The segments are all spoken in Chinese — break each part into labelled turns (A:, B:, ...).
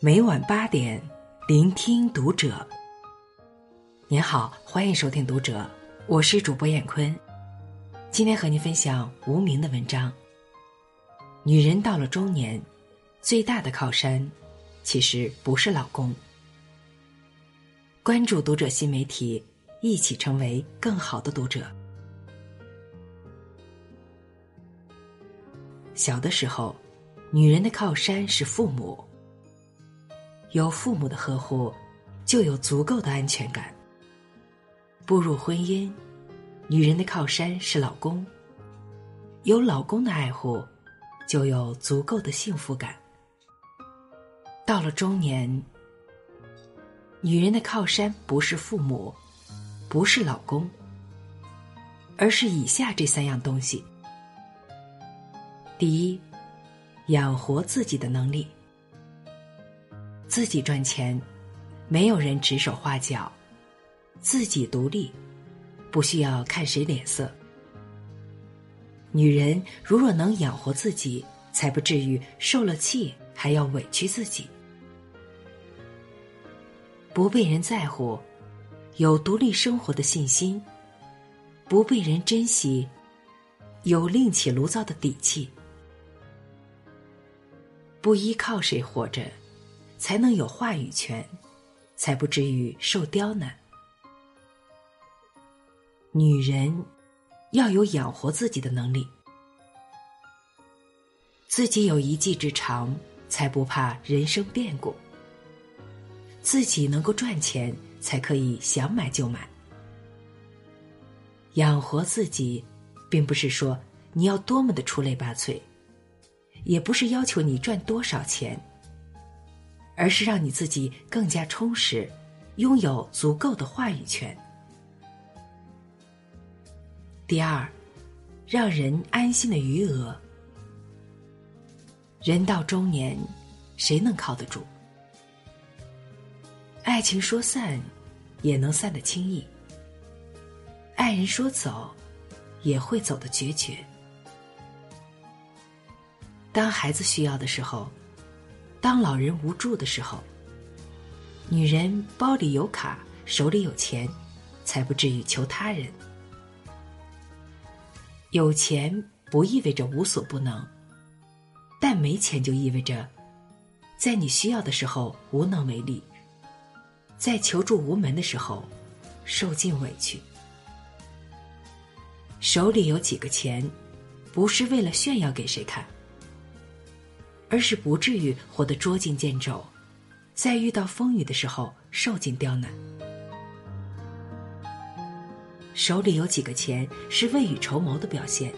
A: 每晚八点，聆听读者。您好，欢迎收听《读者》，我是主播艳坤。今天和您分享无名的文章。女人到了中年，最大的靠山，其实不是老公。关注《读者》新媒体，一起成为更好的读者。小的时候，女人的靠山是父母。有父母的呵护，就有足够的安全感。步入婚姻，女人的靠山是老公。有老公的爱护，就有足够的幸福感。到了中年，女人的靠山不是父母，不是老公，而是以下这三样东西：第一，养活自己的能力。自己赚钱，没有人指手画脚；自己独立，不需要看谁脸色。女人如若能养活自己，才不至于受了气还要委屈自己。不被人在乎，有独立生活的信心；不被人珍惜，有另起炉灶的底气。不依靠谁活着。才能有话语权，才不至于受刁难。女人要有养活自己的能力，自己有一技之长，才不怕人生变故。自己能够赚钱，才可以想买就买。养活自己，并不是说你要多么的出类拔萃，也不是要求你赚多少钱。而是让你自己更加充实，拥有足够的话语权。第二，让人安心的余额。人到中年，谁能靠得住？爱情说散，也能散得轻易；爱人说走，也会走得决绝。当孩子需要的时候。当老人无助的时候，女人包里有卡，手里有钱，才不至于求他人。有钱不意味着无所不能，但没钱就意味着，在你需要的时候无能为力，在求助无门的时候受尽委屈。手里有几个钱，不是为了炫耀给谁看。而是不至于活得捉襟见肘，在遇到风雨的时候受尽刁难。手里有几个钱是未雨绸缪的表现。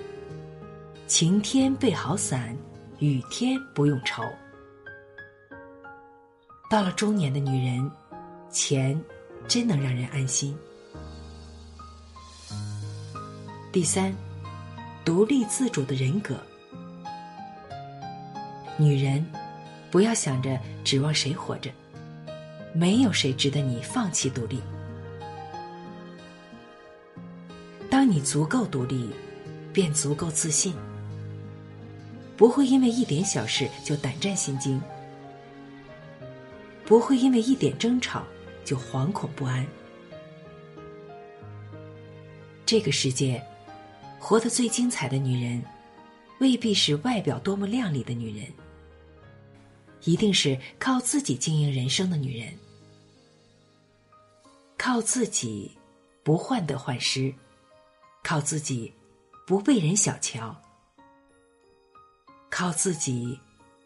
A: 晴天备好伞，雨天不用愁。到了中年的女人，钱真能让人安心。第三，独立自主的人格。女人，不要想着指望谁活着，没有谁值得你放弃独立。当你足够独立，便足够自信，不会因为一点小事就胆战心惊，不会因为一点争吵就惶恐不安。这个世界，活得最精彩的女人，未必是外表多么靓丽的女人。一定是靠自己经营人生的女人，靠自己不患得患失，靠自己不被人小瞧，靠自己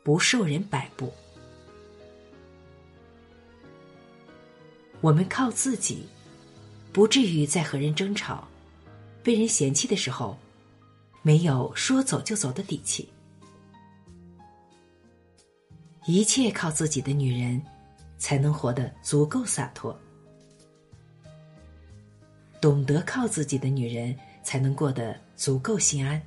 A: 不受人摆布。我们靠自己，不至于在和人争吵、被人嫌弃的时候，没有说走就走的底气。一切靠自己的女人，才能活得足够洒脱。懂得靠自己的女人，才能过得足够心安。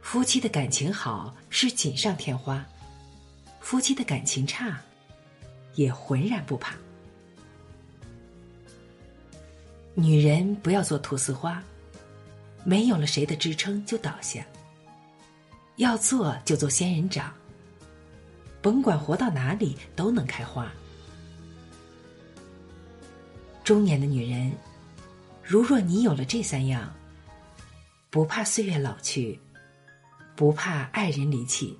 A: 夫妻的感情好是锦上添花，夫妻的感情差，也浑然不怕。女人不要做菟丝花，没有了谁的支撑就倒下。要做就做仙人掌，甭管活到哪里都能开花。中年的女人，如若你有了这三样，不怕岁月老去，不怕爱人离弃，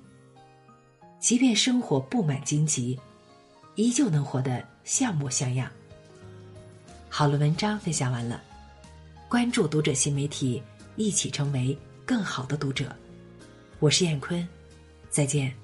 A: 即便生活布满荆棘，依旧能活得像模像样。好了，文章分享完了，关注读者新媒体，一起成为更好的读者。我是燕坤，再见。